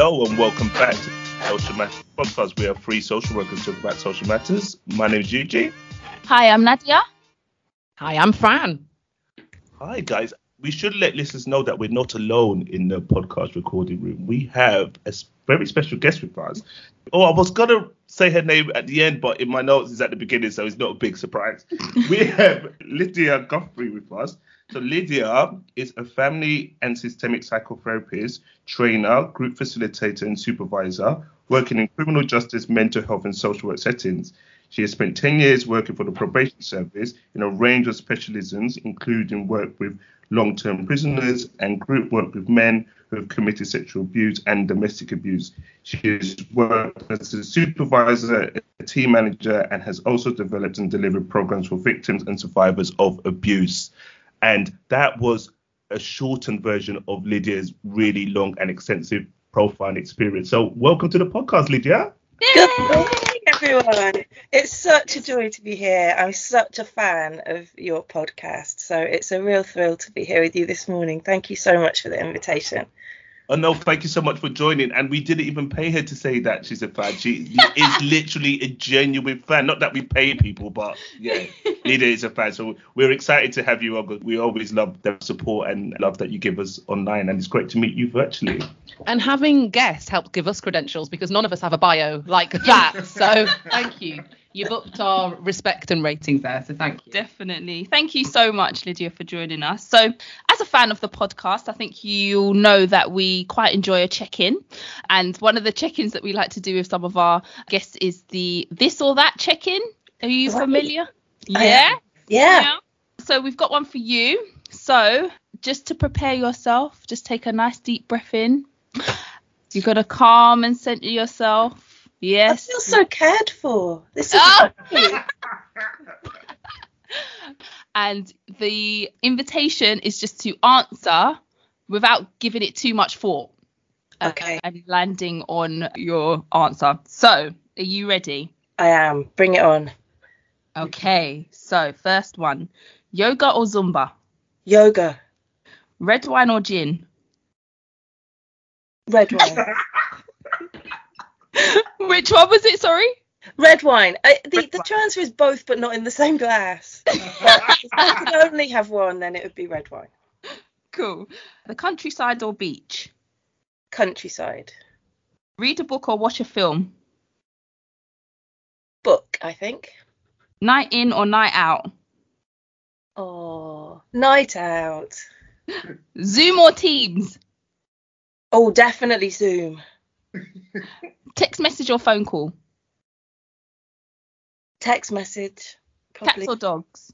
Hello and welcome back to Social Matters Podcast. We are three social workers talking about social matters. My name is Eugene. Hi, I'm Nadia. Hi, I'm Fran. Hi guys. We should let listeners know that we're not alone in the podcast recording room. We have a very special guest with us. Oh, I was gonna say her name at the end, but in my notes it's at the beginning, so it's not a big surprise. we have Lydia Guthrie with us. So Lydia is a family and systemic psychotherapist, trainer, group facilitator, and supervisor, working in criminal justice, mental health, and social work settings. She has spent 10 years working for the probation service in a range of specialisms, including work with long-term prisoners and group work with men who have committed sexual abuse and domestic abuse. She has worked as a supervisor, a team manager, and has also developed and delivered programs for victims and survivors of abuse. And that was a shortened version of Lydia's really long and extensive profile and experience. So welcome to the podcast, Lydia. Good morning, everyone. It's such a joy to be here. I'm such a fan of your podcast. So it's a real thrill to be here with you this morning. Thank you so much for the invitation. Oh no, thank you so much for joining. And we didn't even pay her to say that she's a fan. She is literally a genuine fan. Not that we pay people, but yeah, Lydia is a fan. So we're excited to have you on. We always love the support and love that you give us online. And it's great to meet you virtually. And having guests helped give us credentials because none of us have a bio like that. So thank you. You've upped our respect and ratings there. So thank you. Definitely. Thank you so much, Lydia, for joining us. So, as a fan of the podcast, I think you'll know that we quite enjoy a check in. And one of the check ins that we like to do with some of our guests is the this or that check in. Are you Right. familiar? I Yeah. Yeah. So, we've got one for you. So, just to prepare yourself, just take a nice deep breath in. You've got to calm and center yourself. I feel so cared for. This is Oh! lovely. and the invitation is just to answer without giving it too much thought uh, Okay. and landing on your answer so are you ready I am. Bring it on. okay so first one yoga or zumba Yoga. red wine or gin Red wine. which one was it sorry Red wine. I, the, Red the wine. transfer is both, but not in the same glass. If I could only have one, then it would be red wine. cool the countryside or beach Countryside. read a book or watch a film Book, I think. night in or night out Oh, night out. zoom or teams Oh, definitely Zoom. Text message or phone call Text message. Probably cats or dogs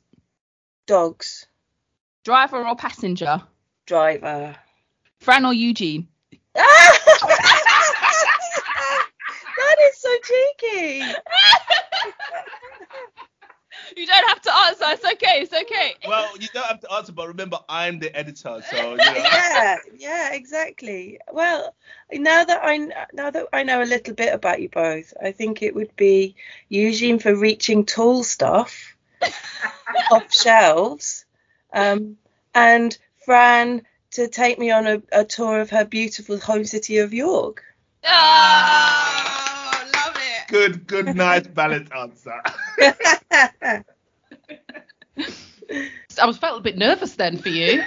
dogs. driver or passenger Driver. Fran or Eugene? that is so cheeky. You don't have to answer. It's okay. It's okay. Well, you don't have to answer, but remember, I'm the editor, so you know. yeah, yeah, exactly. Well, now that I now that I know a little bit about you both, I think it would be Eugene for reaching tall stuff off shelves, um, and Fran to take me on a, a tour of her beautiful home city of York. Oh, love it. Good, good, nice, balanced answer. I was felt a bit nervous then for you.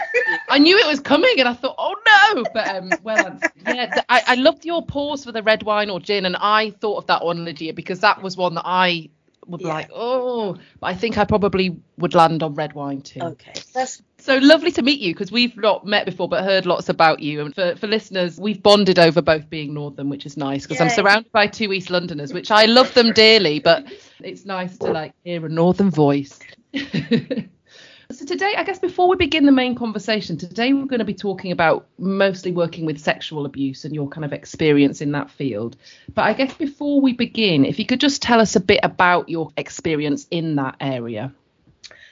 I knew it was coming and I thought, oh no. But um, well, yeah, th- I, I loved your pause for the red wine or gin, and I thought of that one, Lydia, because that was one that I would be Yeah. like, oh. But I think I probably would land on red wine too. okay, that's So lovely to meet you because we've not met before but heard lots about you. And for, for listeners, we've bonded over both being Northern, which is nice because I'm surrounded by two East Londoners, which I love them dearly, but it's nice to like hear a Northern voice. so today, I guess before we begin the main conversation, today we're going to be talking about mostly working with sexual abuse and your kind of experience in that field. But I guess before we begin, if you could just tell us a bit about your experience in that area.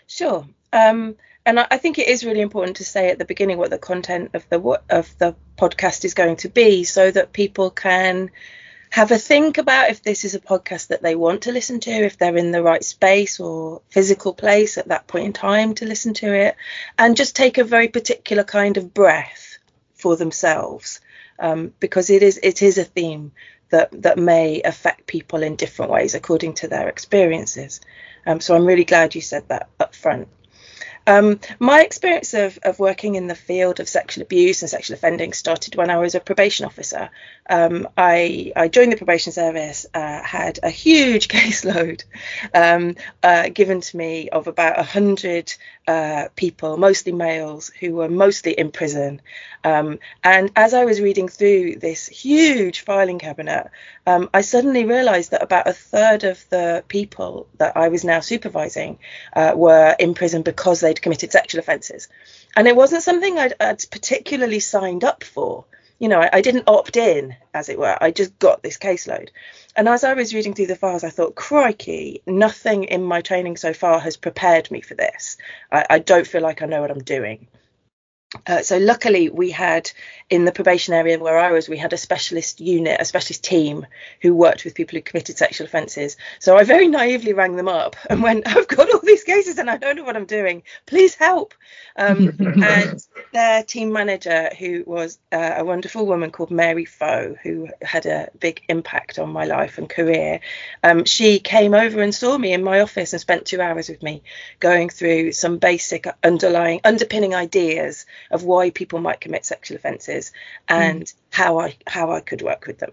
Sure. Um, and I, I think it is really important to say at the beginning what the content of the of the podcast is going to be, so that people can have a think about if this is a podcast that they want to listen to, if they're in the right space or physical place at that point in time to listen to it, and just take a very particular kind of breath for themselves. um, because it is it is a theme that that may affect people in different ways according to their experiences. Um, so I'm really glad you said that up front. Um, my experience of, of working in the field of sexual abuse and sexual offending started when I was a probation officer. Um, I, I, joined the probation service, uh, had a huge caseload um, uh, given to me of about 100 uh, people, mostly males, who were mostly in prison. Um, and as I was reading through this huge filing cabinet, um, I suddenly realized that about a third of the people that I was now supervising uh, were in prison because they'd committed sexual offences. And it wasn't something I'd, I'd particularly signed up for you know, I, I, didn't opt in, as it were. I just got this caseload. And as I was reading through the files, I thought, crikey, nothing in my training so far has prepared me for this. I, I don't feel like I know what I'm doing. Uh, so luckily we had in the probation area where I was, we had a specialist unit, a specialist team who worked with people who committed sexual offences. So I very naively rang them up and went, I've got all these cases and I don't know what I'm doing. Please help. Um, and their team manager, who was uh, a wonderful woman called Mary Foe, who had a big impact on my life and career, um, she came over and saw me in my office and spent two hours with me going through some basic underlying underpinning ideas of why people might commit sexual offences and mm. how I how I could work with them.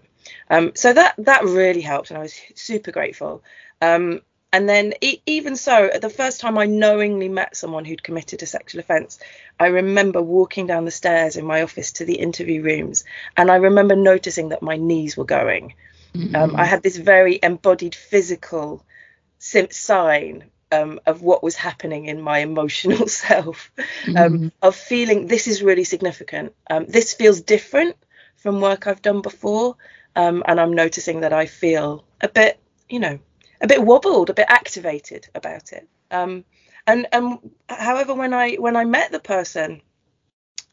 Um, so that that really helped, and I was super grateful. Um, and then e- even so, the first time I knowingly met someone who'd committed a sexual offence, I remember walking down the stairs in my office to the interview rooms, and I remember noticing that my knees were going. Mm-hmm. Um, I had this very embodied physical sign um, of what was happening in my emotional self, um, mm-hmm. of feeling this is really significant. Um, this feels different from work I've done before, um, and I'm noticing that I feel a bit, you know, a bit wobbled, a bit activated about it. Um, and and however, when I when I met the person,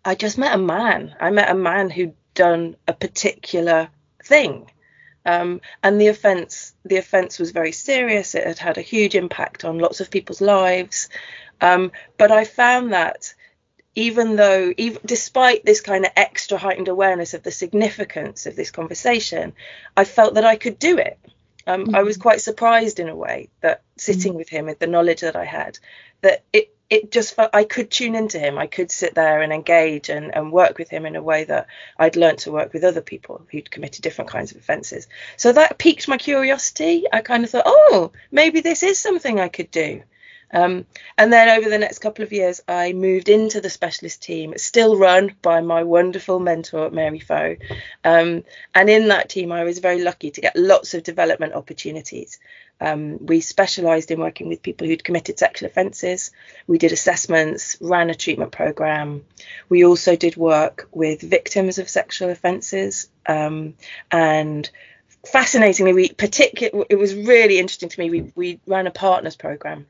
I just met a man. I met a man who'd done a particular thing um, and the offence, the offence was very serious. It had had a huge impact on lots of people's lives. Um, but I found that even though, even, despite this kind of extra heightened awareness of the significance of this conversation, I felt that I could do it. Um, mm-hmm. I was mm-hmm. quite surprised in a way that sitting mm-hmm. with him with the knowledge that I had, that it it just felt I could tune into him. I could sit there and engage and, and work with him in a way that I'd learned to work with other people who'd committed different kinds of offences. So that piqued my curiosity. I kind of thought, oh, maybe this is something I could do. Um, and then over the next couple of years, I moved into the specialist team, still run by my wonderful mentor, Mary Foe. Um, and in that team, I was very lucky to get lots of development opportunities. Um, we specialised in working with people who'd committed sexual offences. We did assessments, ran a treatment programme. We also did work with victims of sexual offences. Um, and fascinatingly, we particular it was really interesting to me. We we ran a partners programme,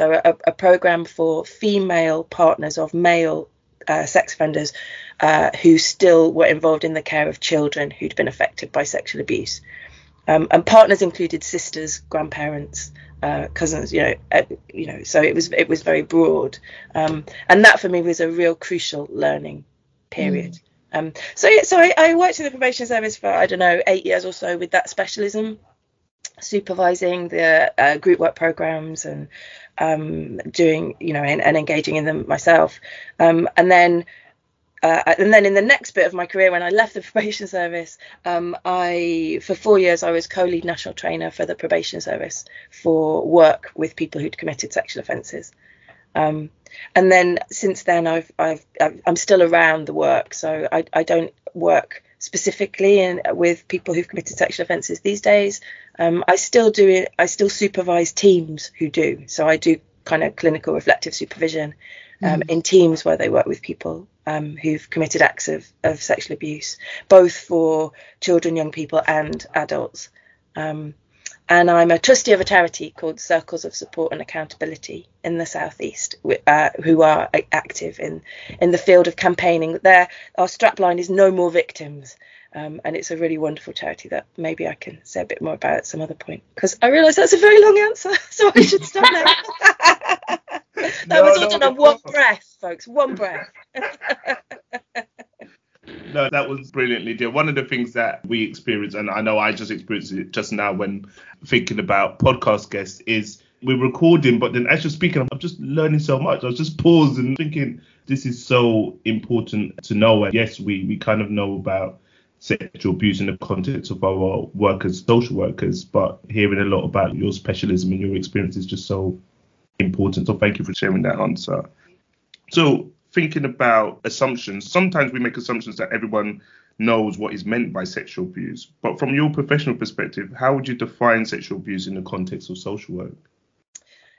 so a, a programme for female partners of male uh, sex offenders uh, who still were involved in the care of children who'd been affected by sexual abuse. Um, and partners included sisters, grandparents, uh, cousins, you know, uh, you know. So it was it was very broad, um, and that for me was a real crucial learning period. Mm. Um, so yeah, so I, I, worked in the probation service for I don't know eight years or so with that specialism, supervising the uh, group work programs and um, doing you know and, and, engaging in them myself, um, and then uh, and then in the next bit of my career, when I left the probation service, um, I for four years I was co-lead national trainer for the probation service for work with people who'd committed sexual offences. Um, and then since then, I've, I've I'm still around the work, so I, I don't work specifically in, with people who've committed sexual offences these days. Um, I still do it. I still supervise teams who do. So I do kind of clinical reflective supervision um, mm. in teams where they work with people um, who've committed acts of, of sexual abuse, both for children, young people, and adults. Um, and I'm a trustee of a charity called Circles of Support and Accountability in the southeast, uh, who are active in in the field of campaigning. There, our strapline is "No More Victims," um, and it's a really wonderful charity that maybe I can say a bit more about at some other point because I realise that's a very long answer, so I should stop now. that no, was all no, done on one breath, folks. One breath. no, that was brilliantly dear. One of the things that we experience, and I know I just experienced it just now when thinking about podcast guests, is we're recording, but then as you're speaking, I'm just learning so much. I was just pausing, thinking this is so important to know. And yes, we we kind of know about sexual abuse in the context of our work as social workers, but hearing a lot about your specialism and your experience is just so important. So thank you for sharing that answer. So thinking about assumptions, sometimes we make assumptions that everyone knows what is meant by sexual abuse. But from your professional perspective, how would you define sexual abuse in the context of social work?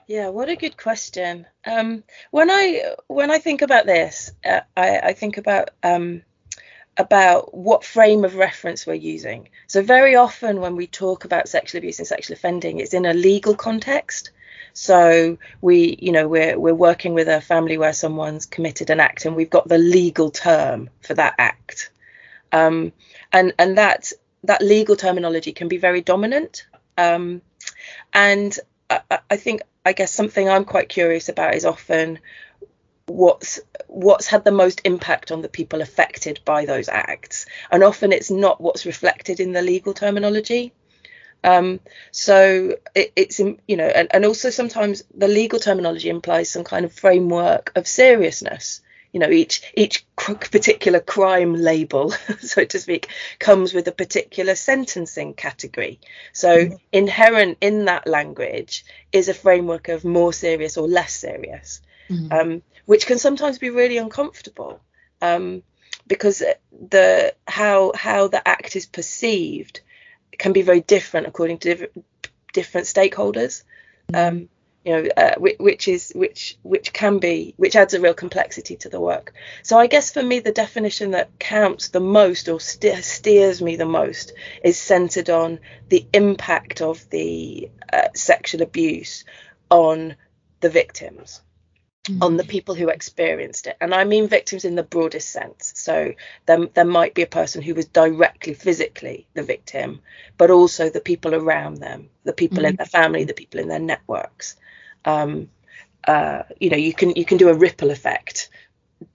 Yeah, what a good question. Um, when I when I think about this, uh, I, I, think about um, about what frame of reference we're using. So very often when we talk about sexual abuse and sexual offending, it's in a legal context. So we, you know, we're we're working with a family where someone's committed an act, and we've got the legal term for that act, um, and and that that legal terminology can be very dominant. Um, and I, I think I guess something I'm quite curious about is often what's what's had the most impact on the people affected by those acts. And often it's not what's reflected in the legal terminology um, so it, it's you know and, and also sometimes the legal terminology implies some kind of framework of seriousness you know each each particular crime label so to speak comes with a particular sentencing category so mm-hmm. inherent in that language is a framework of more serious or less serious mm-hmm. um, which can sometimes be really uncomfortable um, because the how how the act is perceived can be very different according to diff- different stakeholders mm-hmm. um, you know, uh, which is which which can be which adds a real complexity to the work. So I guess for me the definition that counts the most or st- steers me the most is centered on the impact of the uh, sexual abuse on the victims. Mm-hmm. On the people who experienced it, and I mean victims in the broadest sense. So there, there might be a person who was directly physically the victim, but also the people around them, the people mm-hmm. in their family, the people in their networks um, uh, you know you can you can do a ripple effect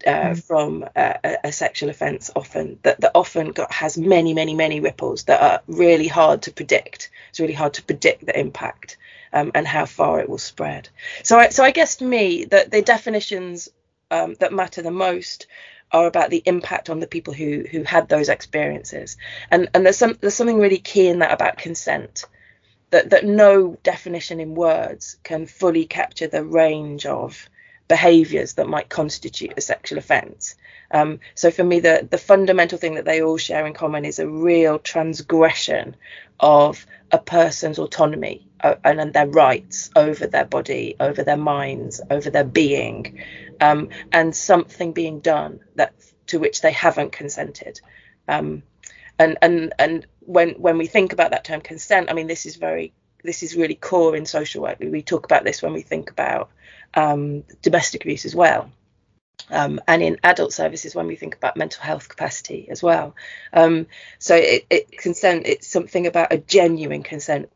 uh, mm. from a, a, sexual offence often that, that often got, has many many many ripples that are really hard to predict it's really hard to predict the impact um, and how far it will spread. So I, so I guess to me that the definitions um, that matter the most are about the impact on the people who who had those experiences. And and there's some there's something really key in that about consent that that no definition in words can fully capture the range of behaviours that might constitute a sexual offence. Um, so for me, the the fundamental thing that they all share in common is a real transgression of a person's autonomy uh, and, and, their rights over their body, over their minds, over their being, um, and something being done that to which they haven't consented. Um, and and and when when we think about that term consent, I mean this is very this is really core in social work. We talk about this when we think about um, domestic abuse as well. Um, and in adult services when we think about mental health capacity as well. Um, so it, it, consent it's something about a genuine consent.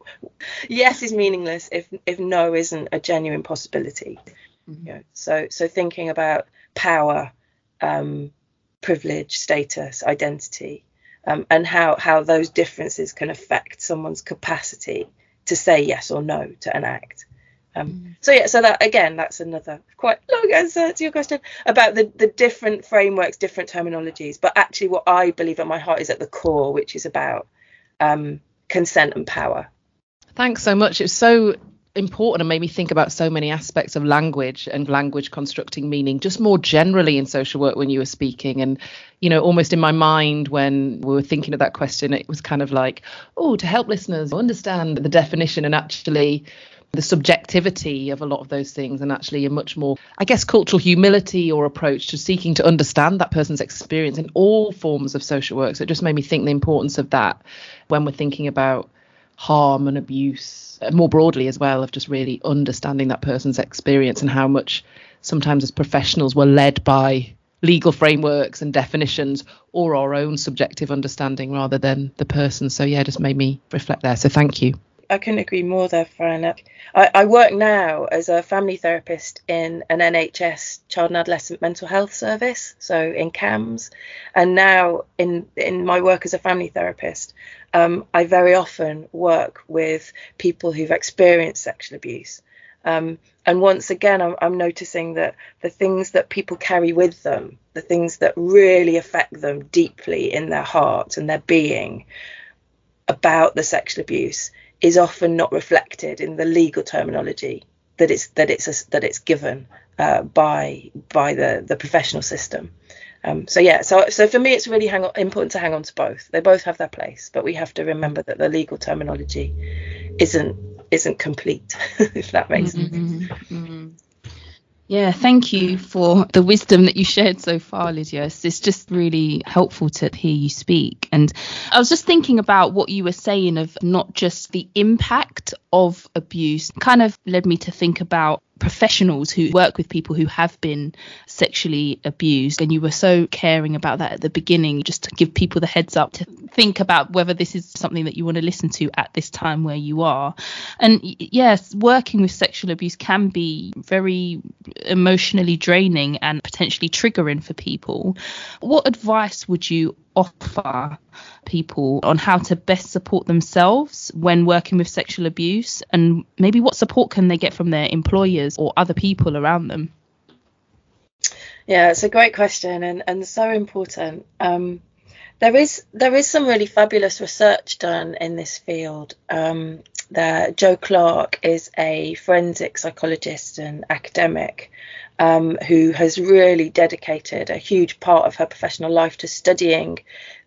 Yes is meaningless if if no isn't a genuine possibility. Mm-hmm. You know, so so thinking about power, um, privilege, status, identity, um, and how how those differences can affect someone's capacity to say yes or no to an act. Um, mm. So yeah, so that again, that's another quite long answer to your question about the the different frameworks, different terminologies. But actually, what I believe at my heart is at the core, which is about um, consent and power. Thanks so much. It's so important and made me think about so many aspects of language and language constructing meaning just more generally in social work when you were speaking and you know almost in my mind when we were thinking of that question it was kind of like oh to help listeners understand the definition and actually the subjectivity of a lot of those things and actually a much more i guess cultural humility or approach to seeking to understand that person's experience in all forms of social work. So it just made me think the importance of that when we're thinking about harm and abuse uh, more broadly as well of just really understanding that person's experience and how much sometimes as professionals we're led by legal frameworks and definitions or our own subjective understanding rather than the person. So yeah just made me reflect there. So thank you I couldn't agree more there, Fran. I, I work now as a family therapist in an NHS child and adolescent mental health service, so in CAMHS, and now in in my work as a family therapist, um, I very often work with people who've experienced sexual abuse. Um, and once again, I'm, I'm, noticing that the things that people carry with them, the things that really affect them deeply in their heart and their being about the sexual abuse, is often not reflected in the legal terminology that it's that it's a, that it's given uh, by by the the professional system. Um, so yeah, so so for me, it's really hang on, important to hang on to both. They both have their place, but we have to remember that the legal terminology isn't isn't complete, if that makes mm-hmm, sense. Mm-hmm. Yeah, thank you for the wisdom that you shared so far, Lydia. It's just really helpful to hear you speak. And I was just thinking about what you were saying of not just the impact of abuse, kind of led me to think about professionals who work with people who have been sexually abused and you were so caring about that at the beginning just to give people the heads up to think about whether this is something that you want to listen to at this time where you are. And yes working with sexual abuse can be very emotionally draining and potentially triggering for people. What advice would you offer people on how to best support themselves when working with sexual abuse and maybe what support can they get from their employers or other people around them? Yeah it's a great question and, and so important. Um, there is there is some really fabulous research done in this field. Um, that Jo Clarke is a forensic psychologist and academic um, who has really dedicated a huge part of her professional life to studying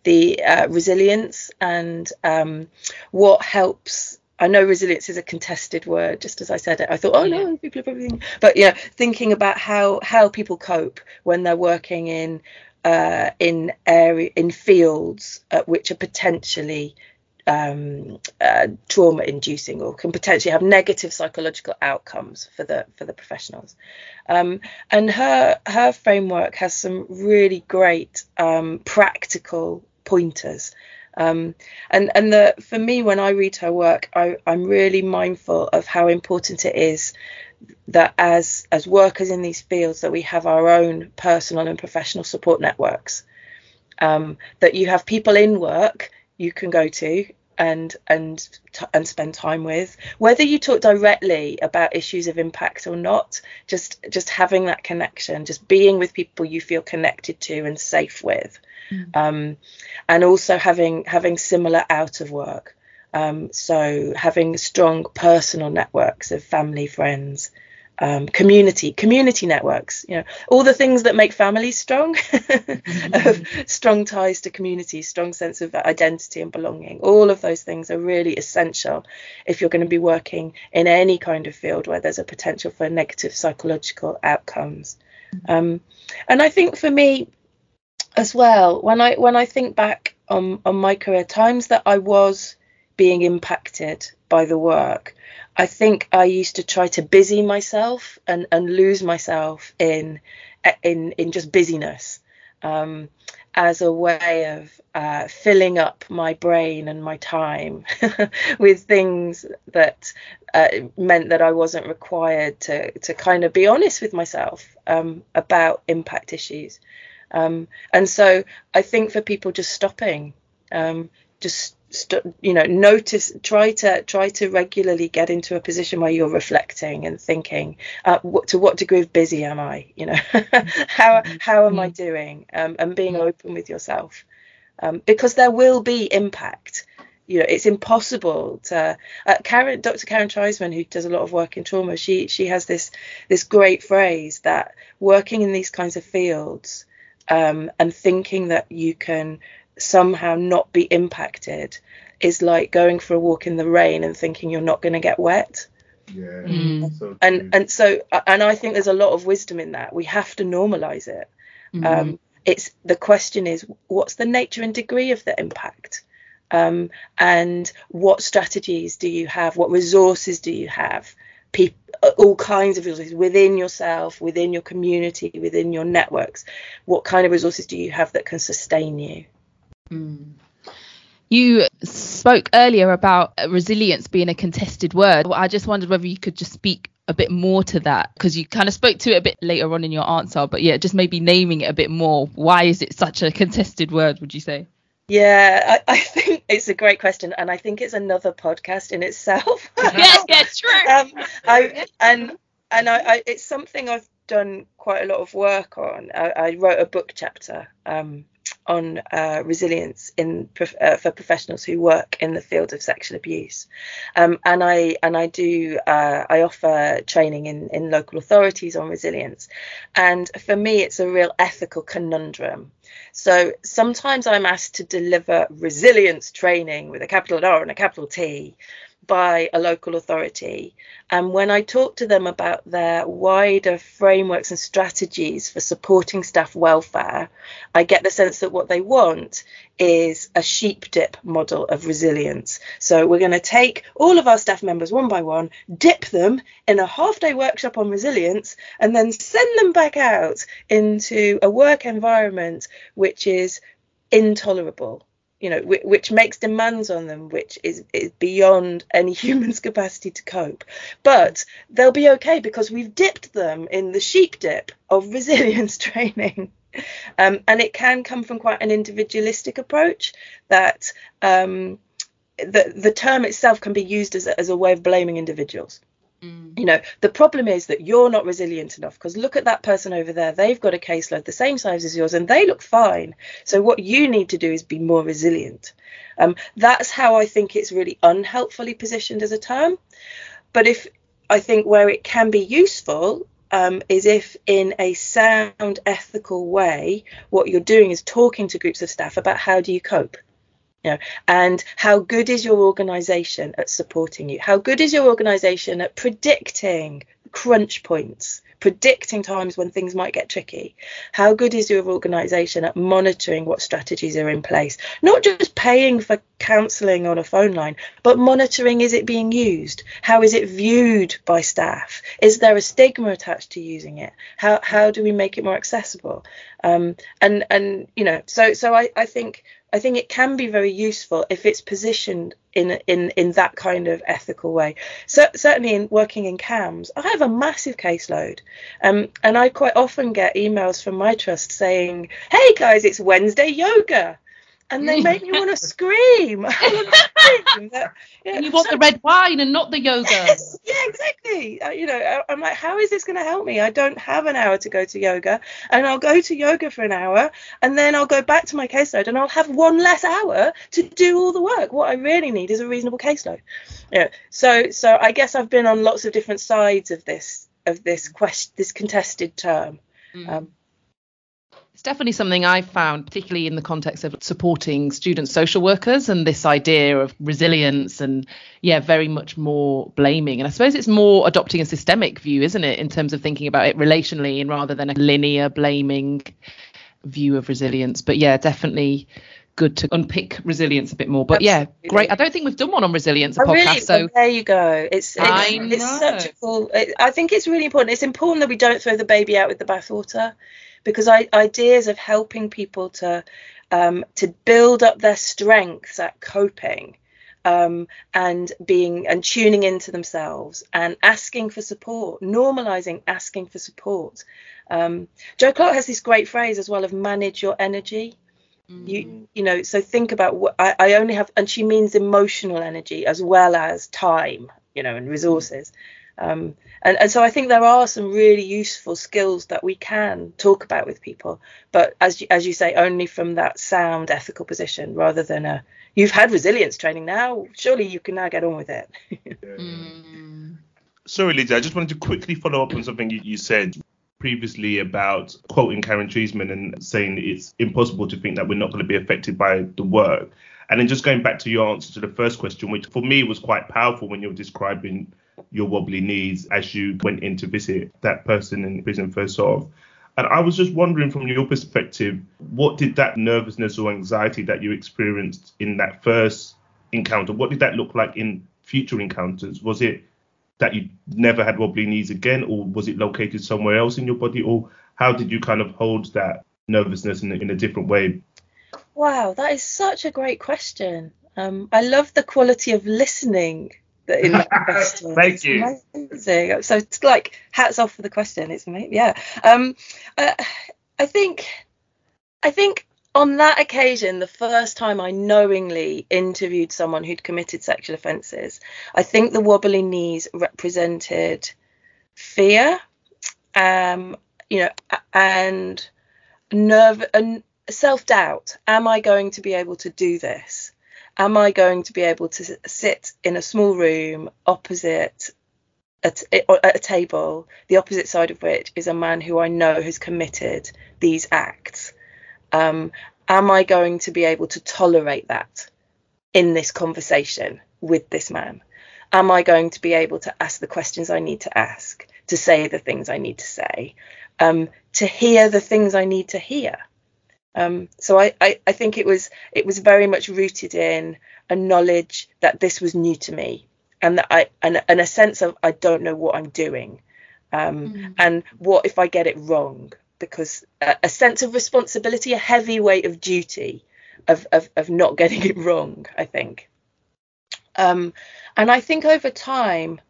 the uh, resilience and um, what helps. I know resilience is a contested word, just as I said it. I thought, oh no, people have everything. But yeah, thinking about how how people cope when they're working in uh, in area in fields uh, which are potentially um, uh, trauma inducing or can potentially have negative psychological outcomes for the for the professionals. Um, and her her framework has some really great um, practical pointers. Um, and and the for me when I read her work, I, I'm really mindful of how important it is that as as workers in these fields that we have our own personal and professional support networks. Um, that you have people in work you can go to and and and spend time with. Whether you talk directly about issues of impact or not just just having that connection just being with people you feel connected to and safe with. Mm. um, and also having having similar out of work. Um, so having strong personal networks of family friends um, community, community networks, you know, all the things that make families strong, of strong ties to community, strong sense of identity and belonging. All of those things are really essential if you're going to be working in any kind of field where there's a potential for negative psychological outcomes. Um, and I think for me as well, when I when I think back on on my career, times that I was being impacted by the work, I think I used to try to busy myself and, and lose myself in in in just busyness um, as a way of uh, filling up my brain and my time with things that uh, meant that I wasn't required to to kind of be honest with myself um, about impact issues. Um, and so I think for people just stopping, um, just st- you know notice try to try to regularly get into a position where you're reflecting and thinking uh, what, to what degree of busy am i you know how mm-hmm. how am i mm-hmm. doing um, and being open with yourself um, because there will be impact you know it's impossible to uh, Karen Dr. Karen Treisman who does a lot of work in trauma she she has this this great phrase that working in these kinds of fields um, and thinking that you can somehow not be impacted is like going for a walk in the rain and thinking you're not going to get wet. Yeah. Mm. So and and so and I think there's a lot of wisdom in that. We have to normalize it. Mm-hmm. Um, it's the question is what's the nature and degree of the impact, um, and what strategies do you have? What resources do you have? People, all kinds of resources within yourself, within your community, within your networks. What kind of resources do you have that can sustain you? Mm. You spoke earlier about resilience being a contested word. I just wondered whether you could just speak a bit more to that because you kind of spoke to it a bit later on in your answer, but yeah, just maybe naming it a bit more. Why is it such a contested word, would you say? Yeah, I, I think it's a great question, and I think it's another podcast in itself. yeah, yeah, true. um, I, and and I, I, it's something I've done quite a lot of work on. I, I wrote a book chapter um, on uh, resilience in uh, for professionals who work in the field of sexual abuse, um, and I and I do uh, I offer training in in local authorities on resilience, and for me it's a real ethical conundrum. So sometimes I'm asked to deliver resilience training with a capital R and a capital T by a local authority. And when I talk to them about their wider frameworks and strategies for supporting staff welfare, I get the sense that what they want is a sheep dip model of resilience. So we're going to take all of our staff members one by one, dip them in a half day workshop on resilience, and then send them back out into a work environment which is intolerable you know, which makes demands on them, which is, is beyond any human's capacity to cope. But they'll be okay because we've dipped them in the sheep dip of resilience training. Um, and it can come from quite an individualistic approach that um, the, the term itself can be used as a, as a way of blaming individuals. Mm. You know, the problem is that you're not resilient enough because look at that person over there. They've got a caseload the same size as yours and they look fine. So, what you need to do is be more resilient. Um, that's how I think it's really unhelpfully positioned as a term. But if I think where it can be useful um, is if, in a sound, ethical way, what you're doing is talking to groups of staff about how do you cope you know, and how good is your organization at supporting you? How good is your organization at predicting crunch points, predicting times when things might get tricky? How good is your organization at monitoring what strategies are in place? Not just paying for counseling on a phone line, but monitoring is it being used? How is it viewed by staff? Is there a stigma attached to using it? How how do we make it more accessible? Um, and and you know, so so I, I think I think it can be very useful if it's positioned in in in that kind of ethical way. So certainly in working in CAMHS, I have a massive caseload, um, and I quite often get emails from my trust saying, "Hey guys, it's Wednesday yoga." And they make me want to scream. scream yeah. And you want so, the red wine and not the yoga. Yes, yeah, exactly. Uh, you know, I'm like, how is this going to help me? I don't have an hour to go to yoga, and I'll go to yoga for an hour, and then I'll go back to my caseload, and I'll have one less hour to do all the work. What I really need is a reasonable caseload. Yeah. So, so I guess I've been on lots of different sides of this of this quest this contested term. Mm. Um, it's definitely something I've found, particularly in the context of supporting student social workers and this idea of resilience and, yeah, very much more blaming. And I suppose it's more adopting a systemic view, isn't it, in terms of thinking about it relationally and rather than a linear blaming view of resilience. But yeah, definitely good to unpick resilience a bit more. But Absolutely. yeah, great. I don't think we've done one on resilience, oh, a oh, podcast. Really? So well, there you go. It's it's, it's such a cool. It, I think it's really important. It's important that we don't throw the baby out with the bathwater because I, ideas of helping people to um, to build up their strengths at coping um, and being and tuning into themselves and asking for support, normalizing asking for support. Um, Jo Clarke has this great phrase as well of manage your energy. Mm-hmm. You you know, so think about what I, I only have, and she means emotional energy as well as time, you know, and resources. Um, and, and so I think there are some really useful skills that we can talk about with people, but as you, as you say, only from that sound ethical position rather than a you've had resilience training now, surely you can now get on with it. mm. Sorry, Lydia, I just wanted to quickly follow up on something you, you said previously about quoting Karen Treisman and saying it's impossible to think that we're not going to be affected by the work. And then just going back to your answer to the first question, which for me was quite powerful when you were describing your wobbly knees as you went in to visit that person in prison first off. And I was just wondering from your perspective, what did that nervousness or anxiety that you experienced in that first encounter, what did that look like in future encounters? Was it that you never had wobbly knees again, or was it located somewhere else in your body, or how did you kind of hold that nervousness in a, in a different way? Wow, that is such a great question. Um, I love the quality of listening in that question. Thank It's you. Amazing. So it's like hats off for the question. It's amazing. Yeah. Um, I, I think, I think on that occasion, the first time I knowingly interviewed someone who'd committed sexual offences, I think the wobbly knees represented fear, um, you know, and nerve and self doubt. Am I going to be able to do this? Am I going to be able to sit in a small room opposite a, t- a table, the opposite side of which is a man who I know has committed these acts? Um, am I going to be able to tolerate that in this conversation with this man? Am I going to be able to ask the questions I need to ask, to say the things I need to say, um, to hear the things I need to hear? Um, so I, I, I think it was it was very much rooted in a knowledge that this was new to me and that I and, and a sense of I don't know what I'm doing. Um, Mm. and what if I get it wrong? Because a, a sense of responsibility a heavy weight of duty of, of, of not getting it wrong I think. Um, and I think over time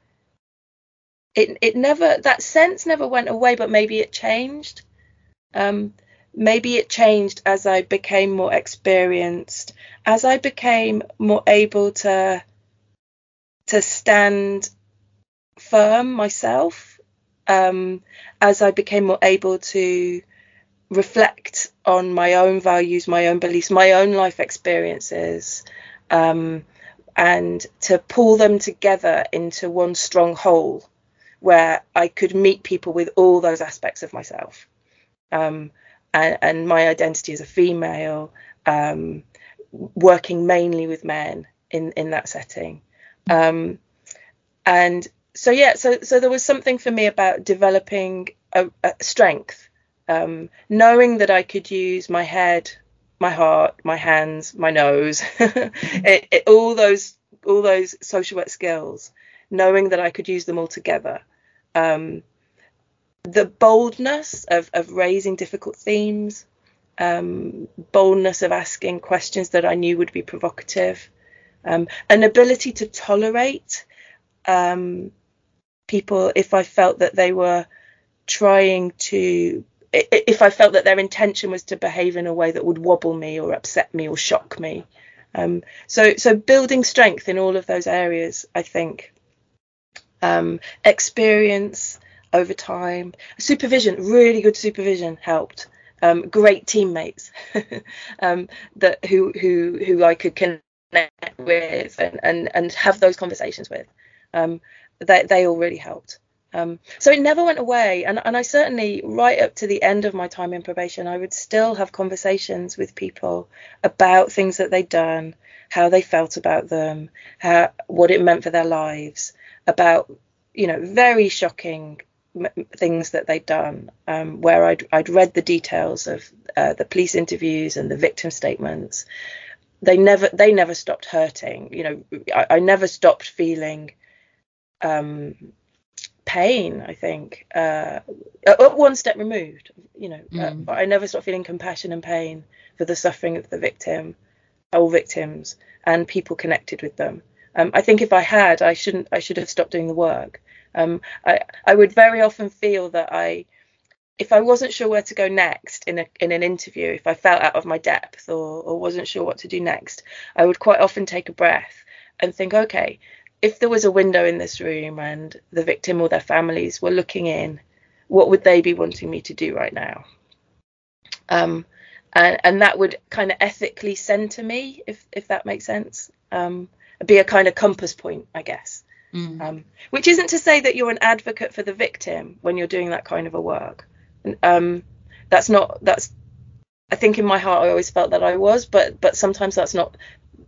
it it never that sense never went away but maybe it changed. Um, maybe it changed as I became more experienced, as I became more able to to stand firm myself, um, as I became more able to reflect on my own values, my own beliefs, my own life experiences, um, and to pull them together into one strong whole where I could meet people with all those aspects of myself. Um, and, and my identity as a female, um, working mainly with men in, in that setting. Um, and so, yeah, so, so there was something for me about developing a, a strength, um, knowing that I could use my head, my heart, my hands, my nose, it, it, all those all those social work skills, knowing that I could use them all together. Um, the boldness of, of raising difficult themes, um, boldness of asking questions that I knew would be provocative, um, an ability to tolerate um, people if I felt that they were trying to, if I felt that their intention was to behave in a way that would wobble me or upset me or shock me. Um, so, so building strength in all of those areas, I think. Um, experience, over time. Supervision, really good supervision helped. Um, great teammates um, that who who who I could connect with and and, and have those conversations with. Um, they they all really helped. Um, so it never went away, and and I certainly right up to the end of my time in probation, I would still have conversations with people about things that they'd done, how they felt about them, how what it meant for their lives, about you know very shocking things that they'd done, um, where I'd I'd read the details of uh, the police interviews and the victim statements. They never they never stopped hurting. You know, I, I never stopped feeling um, pain. I think uh, at one step removed. You know, uh, Mm. but I never stopped feeling compassion and pain for the suffering of the victim, all victims, and people connected with them. Um, I think if I had, I shouldn't. I should have stopped doing the work. Um, I, I would very often feel that I, if I wasn't sure where to go next in a in an interview, if I felt out of my depth or, or wasn't sure what to do next, I would quite often take a breath and think, okay, if there was a window in this room and the victim or their families were looking in, what would they be wanting me to do right now? Um, and, and that would kind of ethically center me, if if that makes sense. Um, be a kind of compass point, I guess. Mm. Um, which isn't to say that you're an advocate for the victim when you're doing that kind of a work. Um, that's not. That's. I think in my heart I always felt that I was, but but sometimes that's not.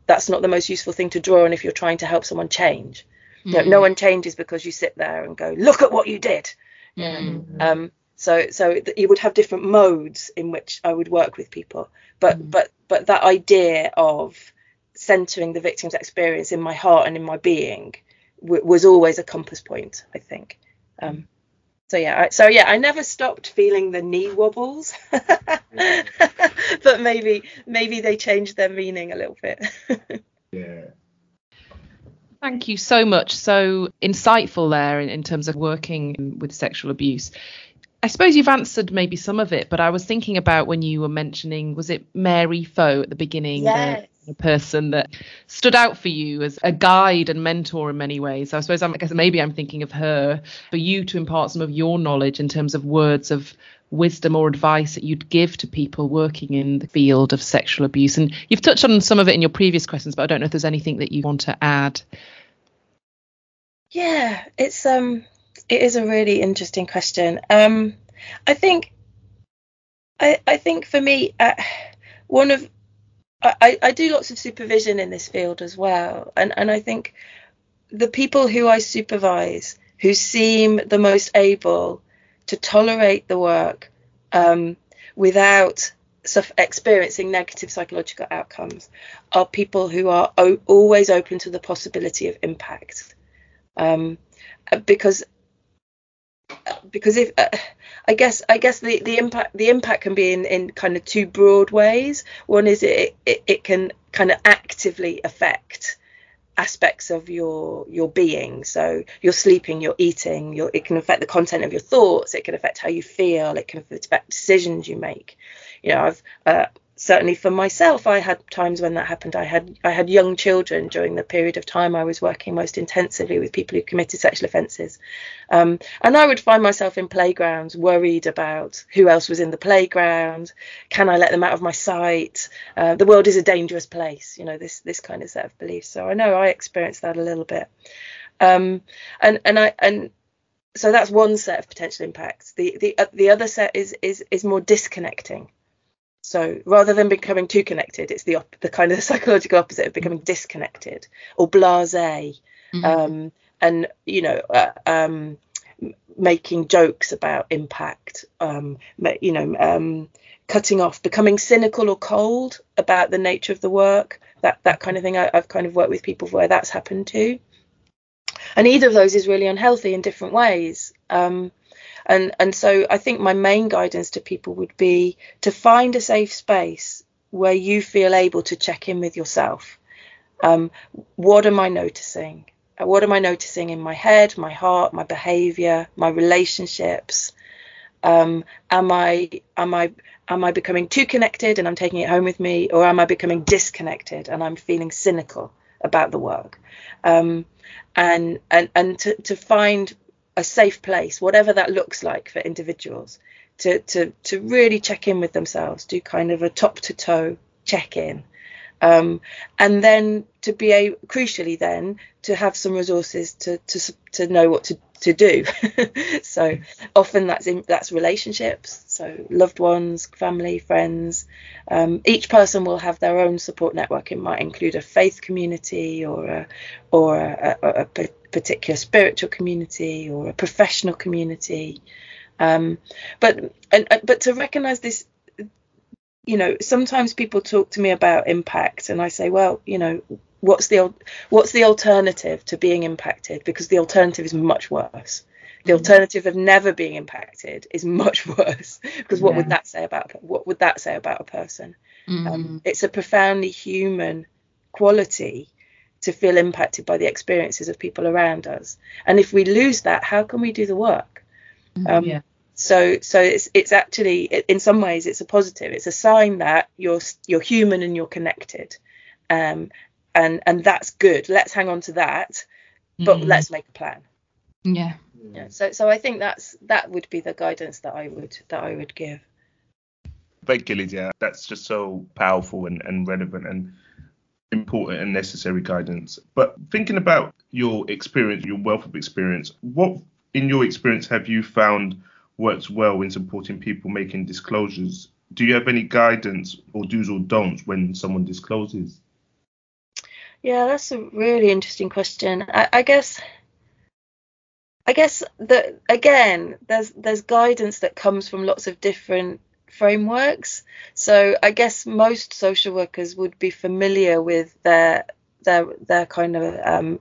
That's not the most useful thing to draw on if you're trying to help someone change. You know, no one changes because you sit there and go, look at what you did. Mm. Um, so so you would have different modes in which I would work with people, but Mm. but but that idea of centering the victim's experience in my heart and in my being w- was always a compass point, I think. Um, so yeah, I, so yeah, I never stopped feeling the knee wobbles, but maybe maybe they changed their meaning a little bit. Yeah. Thank you so much. So insightful there in, in terms of working with sexual abuse. I suppose you've answered maybe some of it, but I was thinking about when you were mentioning, was it Mary Foe at the beginning? Yes. The person that stood out for you as a guide and mentor in many ways. So I suppose I'm, I guess maybe I'm thinking of her for you to impart some of your knowledge in terms of words of wisdom or advice that you'd give to people working in the field of sexual abuse. And you've touched on some of it in your previous questions, but I don't know if there's anything that you want to add. Yeah, it's um it is a really interesting question. Um I think I I think for me uh, one of I, I do lots of supervision in this field as well. And and I think the people who I supervise who seem the most able to tolerate the work um, without experiencing negative psychological outcomes are people who are o- always open to the possibility of impact. Um, because because if uh, I guess I guess the, the impact the impact can be in, in kind of two broad ways. One is it, it, it can kind of actively affect aspects of your your being so you're sleeping you're eating you're, it can affect the content of your thoughts it can affect how you feel it can affect decisions you make you know i've uh, certainly for myself i had times when that happened. I had i had young children during the period of time i was working most intensively with people who committed sexual offences. Um, and i would find myself in playgrounds worried about who else was in the playground. Can i let them out of my sight? Uh, the world is a dangerous place you know this this kind of set of beliefs. So i know i experienced that a little bit. Um, and and i and so that's one set of potential impacts. The the uh, the other set is is is more disconnecting so rather than becoming too connected, it's the op- the kind of the psychological opposite of becoming disconnected or blasé, mm-hmm. um, and you know, uh, um, making jokes about impact, um, you know, um, cutting off, becoming cynical or cold about the nature of the work, that that kind of thing. I, have kind of worked with people where that's happened too, and either of those is really unhealthy in different ways. Um, and and so I think my main guidance to people would be to find a safe space where you feel able to check in with yourself. Um, what am I noticing? Uh, what am I noticing in my head, my heart, my behavior, my relationships? Um, am I am I am I becoming too connected and I'm taking it home with me, or am I becoming disconnected and I'm feeling cynical about the work? Um, and and and to, to find a safe place, whatever that looks like for individuals, to to to really check in with themselves, do kind of a top to toe check in, um, and then to be a crucially then to have some resources to to to know what to to do. so often that's in that's relationships, so loved ones, family, friends. Um, each person will have their own support network. It might include a faith community or a or a, a, a particular spiritual community or a professional community. Um, but and, but to recognize this you know sometimes people talk to me about impact and i say well you know what's the what's the alternative to being impacted because the alternative is much worse the mm. alternative of never being impacted is much worse because what yeah. would that say about what would that say about a person mm. um, it's a profoundly human quality to feel impacted by the experiences of people around us. And if we lose that, how can we do the work? Mm-hmm. Um, yeah. So, so it's it's actually in some ways it's a positive. It's a sign that you're you're human and you're connected, um, and and that's good. Let's hang on to that, but mm. let's make a plan. Yeah. Yeah. So so I think that's that would be the guidance that I would that I would give. Thank you, Lydia. That's just so powerful and, and relevant and important and necessary guidance. But thinking about your experience, your wealth of experience, what in your experience have you found works well in supporting people making disclosures? Do you have any guidance or do's or don'ts when someone discloses? Yeah, that's a really interesting question. I, I guess I guess that again, there's there's guidance that comes from lots of different frameworks. So I guess most social workers would be familiar with their their their kind of um,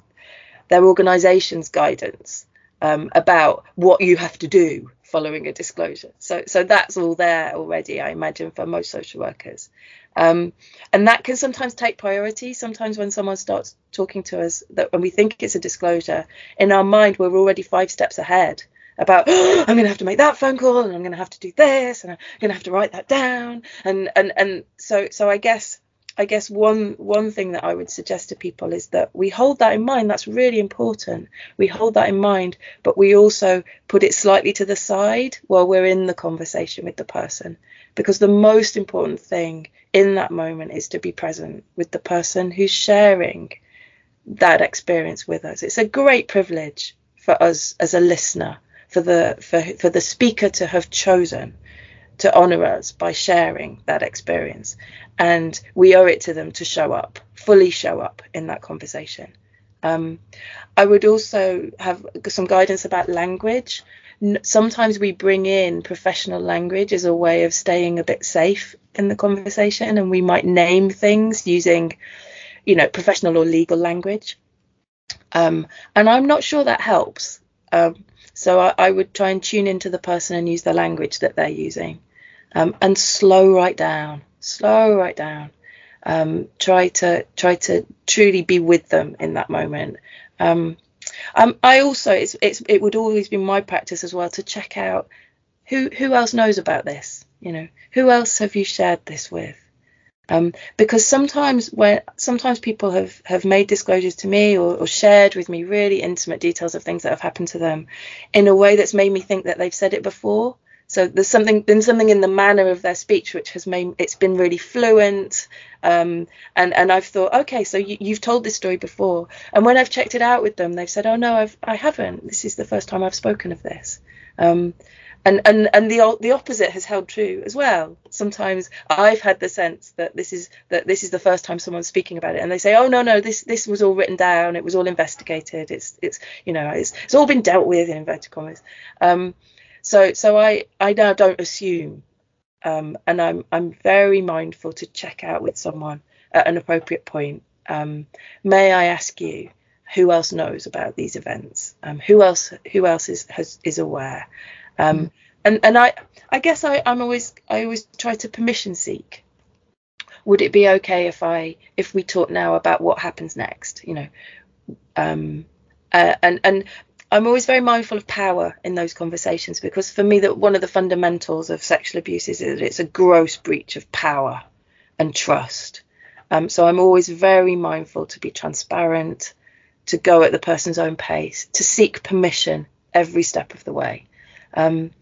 their organisation's guidance um, about what you have to do following a disclosure. So so that's all there already, I imagine, for most social workers. Um, and that can sometimes take priority. Sometimes when someone starts talking to us, that when we think it's a disclosure, in our mind we're already five steps ahead about oh, I'm going to have to make that phone call and I'm going to have to do this and I'm going to have to write that down and and and so so I guess I guess one one thing that I would suggest to people is that we hold that in mind. That's really important. We hold that in mind, but we also put it slightly to the side while we're in the conversation with the person, because the most important thing in that moment is to be present with the person who's sharing that experience with us. It's a great privilege for us as a listener, for the for for the speaker to have chosen to honour us by sharing that experience. And we owe it to them to show up, fully show up in that conversation. Um, I would also have some guidance about language. Sometimes we bring in professional language as a way of staying a bit safe in the conversation, and we might name things using, you know, professional or legal language. Um, and I'm not sure that helps. Um, so I, I, would try and tune into the person and use the language that they're using, um, and slow right down, slow right down. Um, try to try to truly be with them in that moment. Um, um, I also it's, it's it would always be my practice as well to check out who who else knows about this. You know, who else have you shared this with? Um, because sometimes when sometimes people have have made disclosures to me or, or, shared with me really intimate details of things that have happened to them in a way that's made me think that they've said it before. So there's something been something in the manner of their speech which has made it's been really fluent. Um, and and I've thought okay so you, you've told this story before. And when I've checked it out with them they've said oh no I've I haven't. This is the first time I've spoken of this. Um, and and and the the opposite has held true as well. Sometimes I've had the sense that this is that this is the first time someone's speaking about it, and they say, "Oh no, no, this this was all written down. It was all investigated. It's it's you know it's it's all been dealt with in inverted commas." Um, so so I I now don't assume, um, and I'm I'm very mindful to check out with someone at an appropriate point. Um, may I ask you? Who else knows about these events? Um, who else? Who else is has, is aware? Um, mm. and and I I guess I, I'm always I always try to permission seek. Would it be okay if I if we talk now about what happens next? You know, um, uh, and and I'm always very mindful of power in those conversations because for me that one of the fundamentals of sexual abuse is that it's a gross breach of power and trust. Um, so I'm always very mindful to be transparent, to go at the person's own pace, to seek permission every step of the way. Um,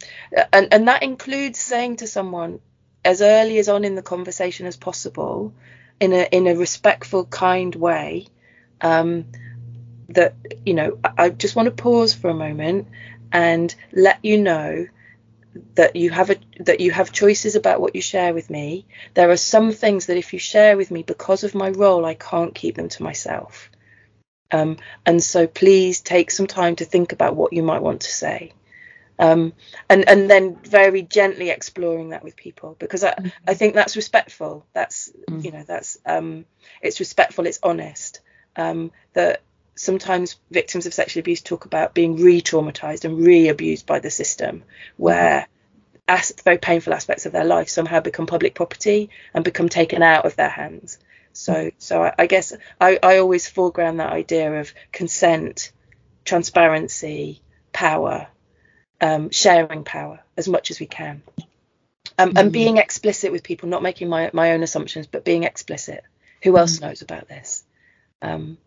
and, and that includes saying to someone as early as on in the conversation as possible, in a in a respectful, kind way, um, that you know I just want to pause for a moment and let you know that you have a that you have choices about what you share with me. There are some things that if you share with me because of my role, I can't keep them to myself. Um, and so please take some time to think about what you might want to say um, and and then very gently exploring that with people because I, mm-hmm. I think that's respectful that's mm. you know that's um, it's respectful it's honest um, that sometimes victims of sexual abuse talk about being re-traumatized and re-abused by the system where mm-hmm. as, very painful aspects of their life somehow become public property and become taken out of their hands so mm. so I, I guess I, I always foreground that idea of consent transparency power um, sharing power as much as we can. Um, mm-hmm. And being explicit with people, not making my, my own assumptions, but being explicit. Who else mm-hmm. knows about this? Um,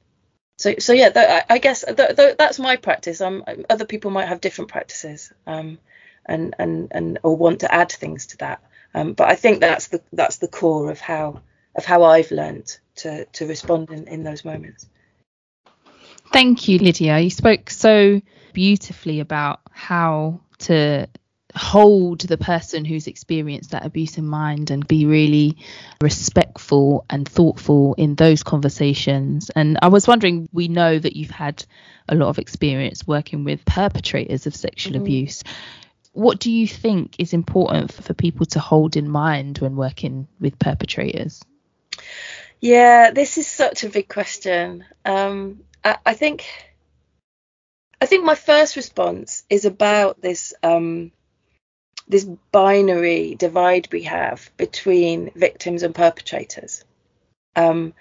so, so yeah, th- I guess th- th- that's my practice. Um, other people might have different practices, um, and and and or want to add things to that. Um, but I think that's the that's the core of how of how I've learned to to respond in, in those moments. Thank you, Lydia. You spoke so beautifully about how to hold the person who's experienced that abuse in mind and be really respectful and thoughtful in those conversations. And I was wondering, we know that you've had a lot of experience working with perpetrators of sexual mm-hmm. abuse. What do you think is important for people to hold in mind when working with perpetrators? Yeah, this is such a big question. Um, I, I think I think my first response is about this um, this binary divide we have between victims and perpetrators. Um,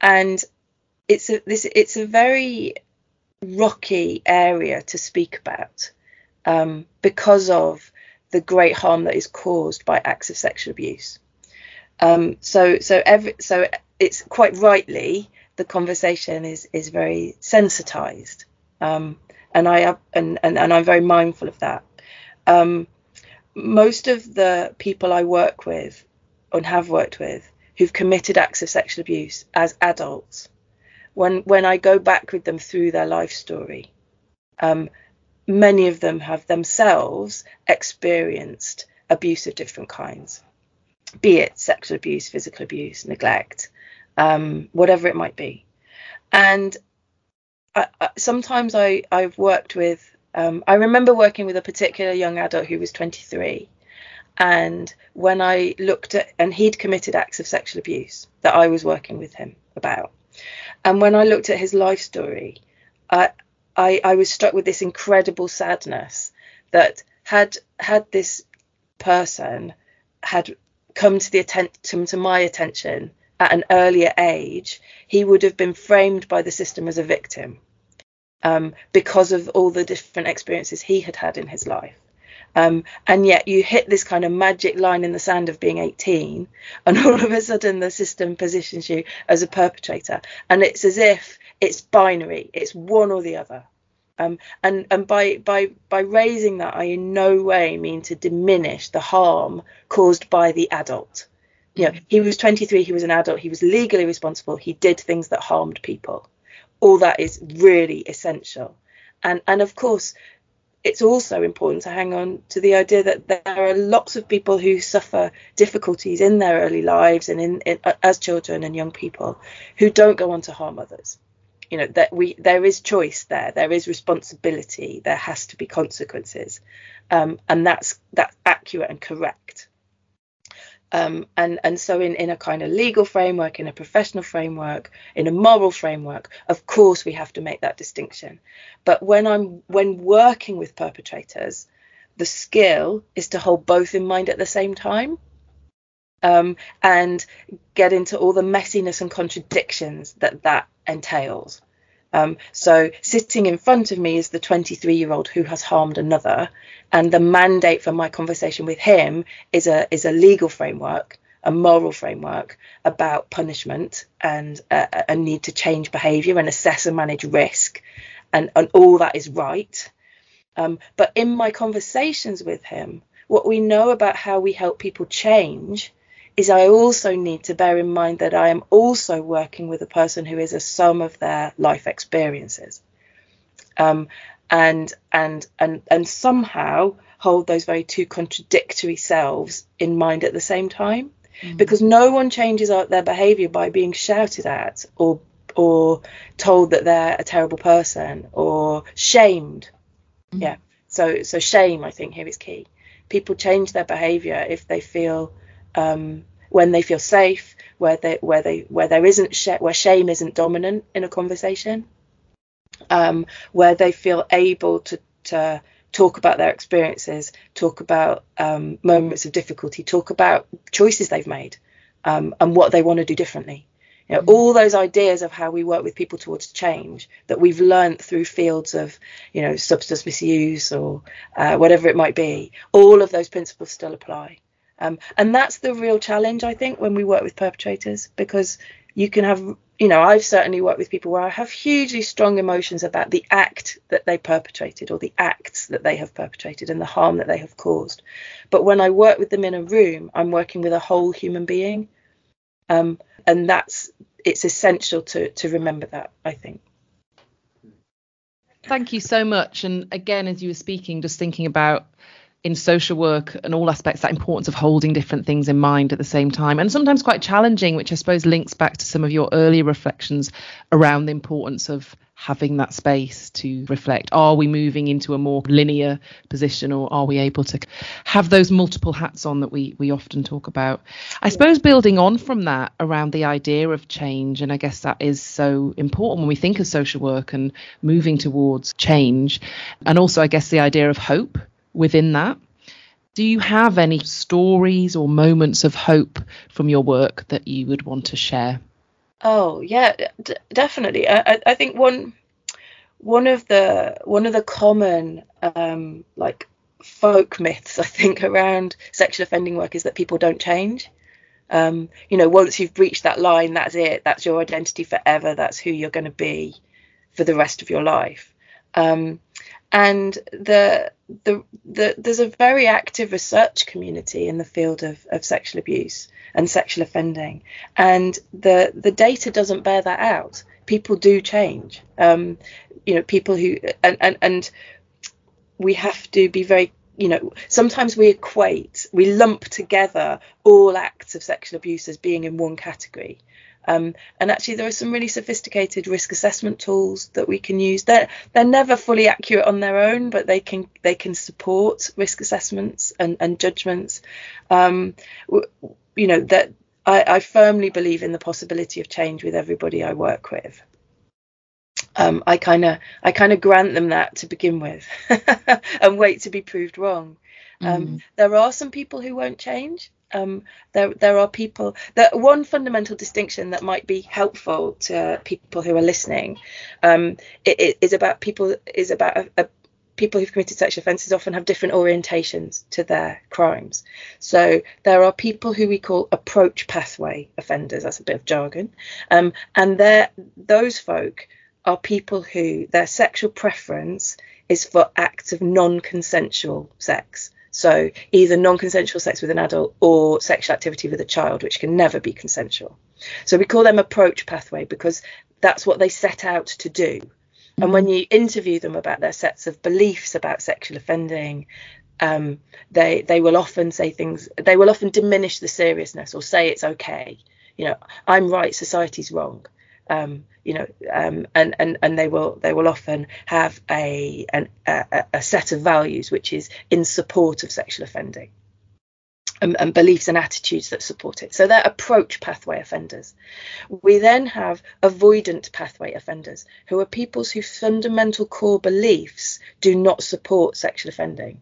and it's a this it's a very rocky area to speak about um, because of the great harm that is caused by acts of sexual abuse. Um, so so every so it's quite rightly the conversation is is very sensitized, um, and I and, and and I'm very mindful of that. Um, most of the people I work with and have worked with who've committed acts of sexual abuse as adults, when when I go back with them through their life story, um, many of them have themselves experienced abuse of different kinds, be it sexual abuse, physical abuse, neglect, um, whatever it might be. And I, I, sometimes I, I've worked with, um, I remember working with a particular young adult who was 23. And when I looked at, and he'd committed acts of sexual abuse that I was working with him about. And when I looked at his life story, I, I, I was struck with this incredible sadness that had had this person had come to the attention to my attention at an earlier age, he would have been framed by the system as a victim um, because of all the different experiences he had had in his life. Um, and yet you hit this kind of magic line in the sand of being 18, and all of a sudden the system positions you as a perpetrator, and it's as if it's binary, it's one or the other. Um, and and by by by raising that, I in no way mean to diminish the harm caused by the adult. You know, he was 23, he was an adult, he was legally responsible, he did things that harmed people. All that is really essential. And and of course, it's also important to hang on to the idea that there are lots of people who suffer difficulties in their early lives and in, in as children and young people who don't go on to harm others you know that we there is choice there there is responsibility there has to be consequences um, and that's that's accurate and correct um, and and so in in a kind of legal framework in a professional framework in a moral framework of course we have to make that distinction. But when i'm when working with perpetrators the skill is to hold both in mind at the same time um, and get into all the messiness and contradictions that that entails um, so sitting in front of me is the 23 year old who has harmed another, and the mandate for my conversation with him is a is a legal framework, a moral framework about punishment and a, a need to change behaviour and assess and manage risk, and and all that is right. Um, but in my conversations with him, what we know about how we help people change is I also need to bear in mind that I am also working with a person who is a sum of their life experiences. Um, and and and and somehow hold those very two contradictory selves in mind at the same time mm. because no one changes their behavior by being shouted at or or told that they're a terrible person or shamed mm. yeah so so shame i think here is key people change their behavior if they feel um, when they feel safe, where they where they where there isn't sh- where shame isn't dominant in a conversation, um, where they feel able to to talk about their experiences, talk about um, moments of difficulty, talk about choices they've made, um, and what they want to do differently. You know, all those ideas of how we work with people towards change that we've learned through fields of, you know, substance misuse or uh, whatever it might be, all of those principles still apply. Um, and that's the real challenge, I think, when we work with perpetrators, because you can have, you know, I've certainly worked with people where I have hugely strong emotions about the act that they perpetrated or the acts that they have perpetrated and the harm that they have caused. But when I work with them in a room, I'm working with a whole human being. Um, and that's, it's essential to, to remember that, I think. Thank you so much. And again, as you were speaking, just thinking about in social work and all aspects that importance of holding different things in mind at the same time and sometimes quite challenging which i suppose links back to some of your earlier reflections around the importance of having that space to reflect. Are we moving into a more linear position or are we able to have those multiple hats on that we we often talk about? I suppose building on from that around the idea of change and i guess that is so important when we think of social work and moving towards change and also i guess the idea of hope within that. Do you have any stories or moments of hope from your work that you would want to share? Oh yeah, d- definitely. I, I think one one of the one of the common um, like folk myths I think around sexual offending work is that people don't change. Um, you know, once you've breached that line, that's it. That's your identity forever. That's who you're going to be for the rest of your life. Um, and the, the, the, there's a very active research community in the field of, of sexual abuse and sexual offending, and the the data doesn't bear that out. People do change. Um, you know, people who and, and and we have to be very you know, sometimes we equate, we lump together all acts of sexual abuse as being in one category. Um, and actually, there are some really sophisticated risk assessment tools that we can use. They're they're never fully accurate on their own, but they can they can support risk assessments and, and judgments. Um, you know that I, I firmly believe in the possibility of change with everybody I work with um, I kind of I kind of grant them that to begin with, and wait to be proved wrong. Um, mm. There are some people who won't change. Um, there there are people that one fundamental distinction that might be helpful to people who are listening um, it, it is about people is about a, a, people who've committed sexual offences often have different orientations to their crimes. So there are people who we call approach pathway offenders. That's a bit of jargon, um, and those folk are people who their sexual preference is for acts of non-consensual sex. So either non-consensual sex with an adult or sexual activity with a child, which can never be consensual. So we call them approach pathway because that's what they set out to do. And when you interview them about their sets of beliefs about sexual offending, um, they they will often say things. They will often diminish the seriousness or say it's okay. You know, I'm right, society's wrong um, you know, um, and, and, and they will they will often have a, an, a a set of values which is in support of sexual offending. And, and, beliefs and attitudes that support it. So they're approach pathway offenders. We then have avoidant pathway offenders, who are peoples whose fundamental core beliefs do not support sexual offending,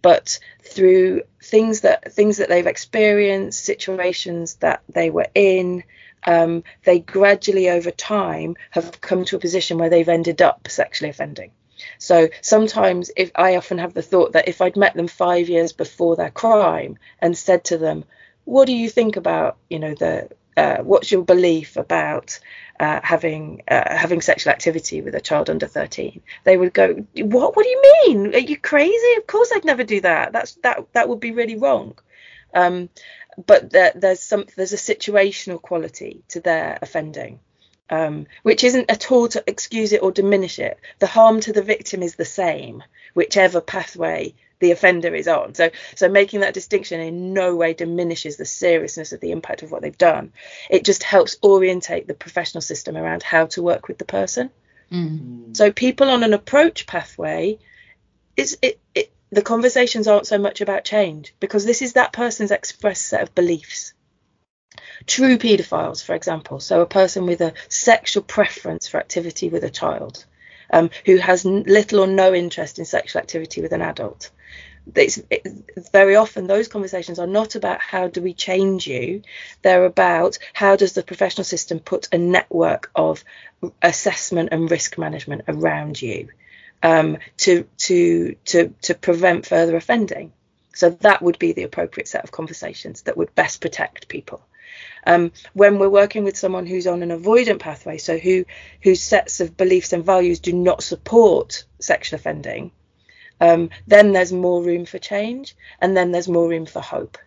but through things that things that they've experienced, situations that they were in, um, they gradually over time have come to a position where they've ended up sexually offending. So sometimes if I often have the thought that if I'd met them five years before their crime and said to them, what do you think about, you know, the uh, what's your belief about uh, having uh, having sexual activity with a child under 13 they would go what? What do you mean? Are you crazy? Of course i'd never do that. That's that that would be really wrong um, but there, there's some there's a situational quality to their offending um, which isn't at all to excuse it or diminish it. The harm to the victim is the same whichever pathway the offender is on. So so making that distinction in no way diminishes the seriousness of the impact of what they've done. It just helps orientate the professional system around how to work with the person. Mm. so people on an approach pathway is it, it the conversations aren't so much about change because this is that person's expressed set of beliefs. True paedophiles, for example, so a person with a sexual preference for activity with a child, um, who has little or no interest in sexual activity with an adult. It's, it's, very often those conversations are not about how do we change you they're about how does the professional system put a network of assessment and risk management around you um, to to to to prevent further offending. So that would be the appropriate set of conversations that would best protect people. Um, when we're working with someone who's on an avoidant pathway, so who whose sets of beliefs and values do not support sexual offending, um, then there's more room for change, and then there's more room for hope.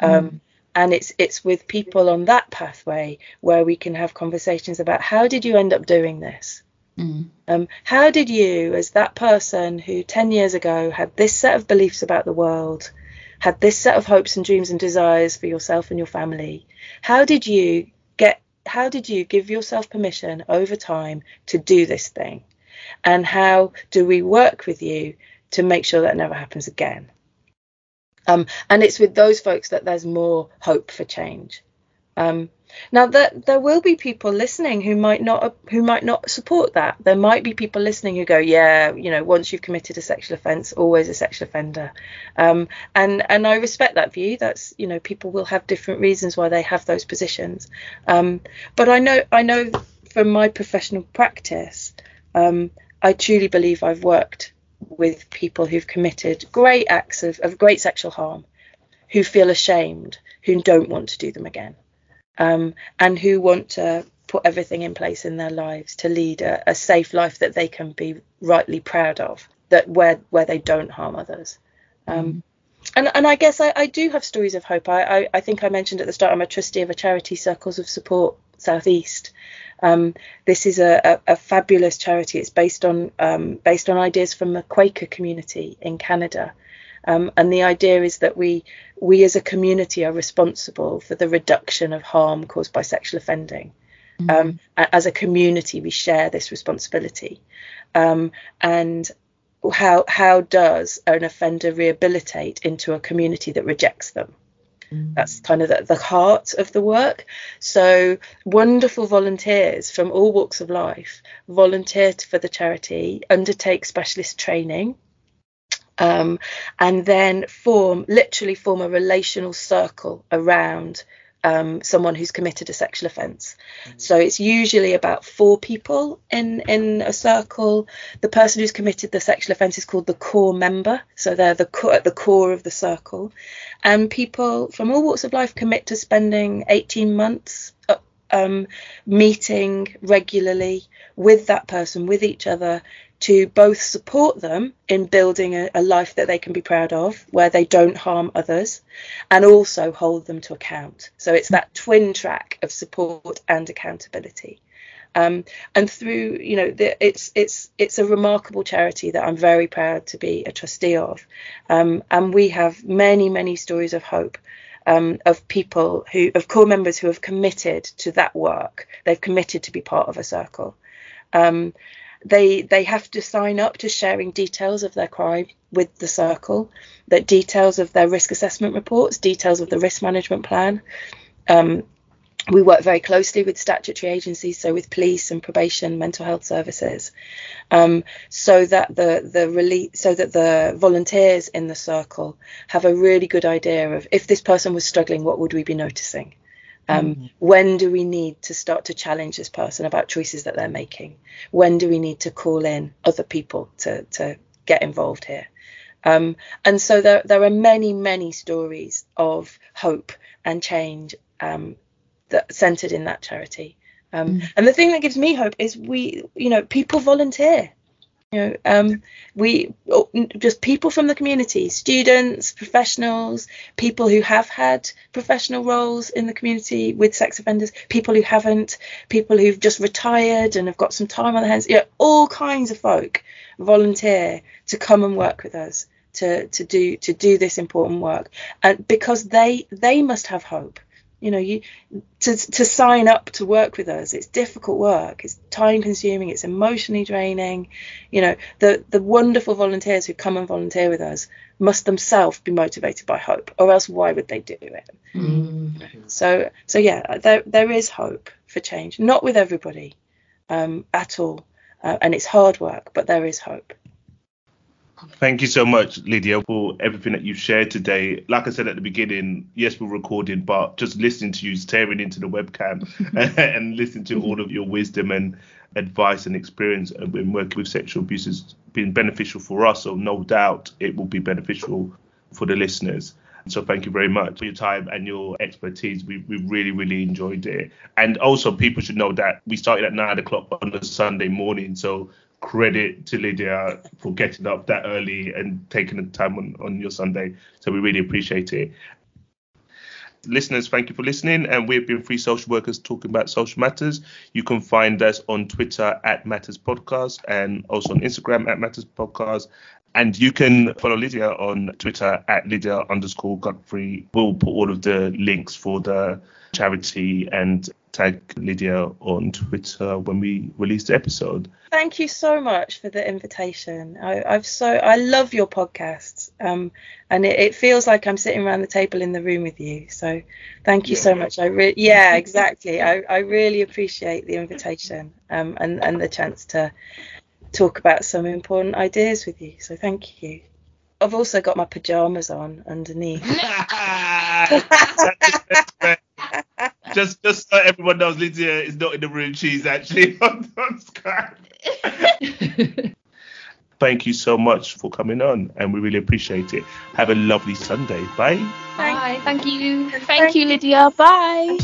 Um, mm. And it's it's with people on that pathway where we can have conversations about how did you end up doing this? Mm. Um, how did you, as that person who 10 years ago had this set of beliefs about the world, had this set of hopes and dreams and desires for yourself and your family, how did you get, how did you give yourself permission over time to do this thing? And how do we work with you to make sure that never happens again? Um, and it's with those folks that there's more hope for change. Um, now that there will be people listening who might not who might not support that. There might be people listening who go, yeah, you know, once you've committed a sexual offence, always a sexual offender. Um, and and I respect that view. That's you know, people will have different reasons why they have those positions. Um, but I know I know from my professional practice, um, I truly believe I've worked with people who've committed great acts of, of great sexual harm, who feel ashamed, who don't want to do them again um, and who want to put everything in place in their lives to lead a, a, safe life that they can be rightly proud of, that where where they don't harm others. Um, mm. And, and I guess I, I, do have stories of hope. I, I, I, think I mentioned at the start I'm a trustee of a charity, Circles of Support Southeast. Um, this is a, a, a, fabulous charity. It's based on um, based on ideas from the Quaker community in Canada, um, and the idea is that we we as a community are responsible for the reduction of harm caused by sexual offending. Mm-hmm. Um, as a community, we share this responsibility. Um, and how how does an offender rehabilitate into a community that rejects them? Mm. That's kind of the, the, heart of the work. So, wonderful volunteers from all walks of life volunteer for the charity, undertake specialist training um, and then form literally form a relational circle around um, someone who's committed a sexual offence. Mm-hmm. So it's usually about four people in in a circle. The person who's committed the sexual offence is called the core member, so they're the core, at the core of the circle. And people from all walks of life commit to spending 18 months uh, um, meeting regularly with that person, with each other, to both support them in building a, a, life that they can be proud of, where they don't harm others, and also hold them to account. So it's that twin track of support and accountability. Um, and through, you know, the, it's it's it's a remarkable charity that I'm very proud to be a trustee of, um, and we have many many stories of hope. Um, of people who, of core members who have committed to that work. They've committed to be part of a circle. Um, they they have to sign up to sharing details of their crime with the circle, that details of their risk assessment reports, details of the risk management plan. Um, we work very closely with statutory agencies, so with police and probation, mental health services, um, so that the the release, so that the volunteers in the circle have a really good idea of if this person was struggling, what would we be noticing? Um, mm-hmm. When do we need to start to challenge this person about choices that they're making? When do we need to call in other people to, to get involved here? Um, and so there, there are many, many stories of hope and change um, that centered in that charity. Um, mm. And the thing that gives me hope is we, you know, people volunteer you know um, we oh, just people from the community students professionals people who have had professional roles in the community with sex offenders people who haven't people who've just retired and have got some time on their hands. You know, all kinds of folk volunteer to come and work with us to to do to do this important work. And because they they must have hope you know you to to sign up to work with us it's difficult work. It's time consuming it's emotionally draining. You know the the wonderful volunteers who come and volunteer with us must themselves be motivated by hope or else why would they do it? Mm. so so yeah there there is hope for change. Not with everybody um, at all. Uh, and it's hard work but there is hope Thank you so much, Lydia, for everything that you've shared today. Like I said at the beginning, yes, we're recording, but just listening to you staring into the webcam and listening to all of your wisdom and advice and experience in working with sexual abuse has been beneficial for us. So no doubt it will be beneficial for the listeners. So thank you very much for your time and your expertise. We, we really, really enjoyed it. And also people should know that we started at nine o'clock on a Sunday morning. So credit to Lydia for getting up that early and taking the time on, on your Sunday. So we really appreciate it. Listeners, thank you for listening. And we've been Free Social Workers talking about social matters. You can find us on Twitter at Matters Podcast and also on Instagram at Matters Podcast. And you can follow Lydia on Twitter at Lydia underscore Guthrie. We'll put all of the links for the charity and tag Lydia on Twitter when we release the episode. Thank you so much for the invitation. I, I've so I love your podcast, um, and it, it, feels like I'm sitting around the table in the room with you. So thank you yeah. so much. I re- yeah, exactly. I, I really appreciate the invitation um, and and the chance to talk about some important ideas with you. So thank you. I've also got my pajamas on underneath. just just so everyone knows, Lydia is not in the room. She's actually on, on Skype. Thank you so much for coming on, and we really appreciate it. Have a lovely Sunday. Bye. Bye. Thank you. Thank you, Lydia. Bye.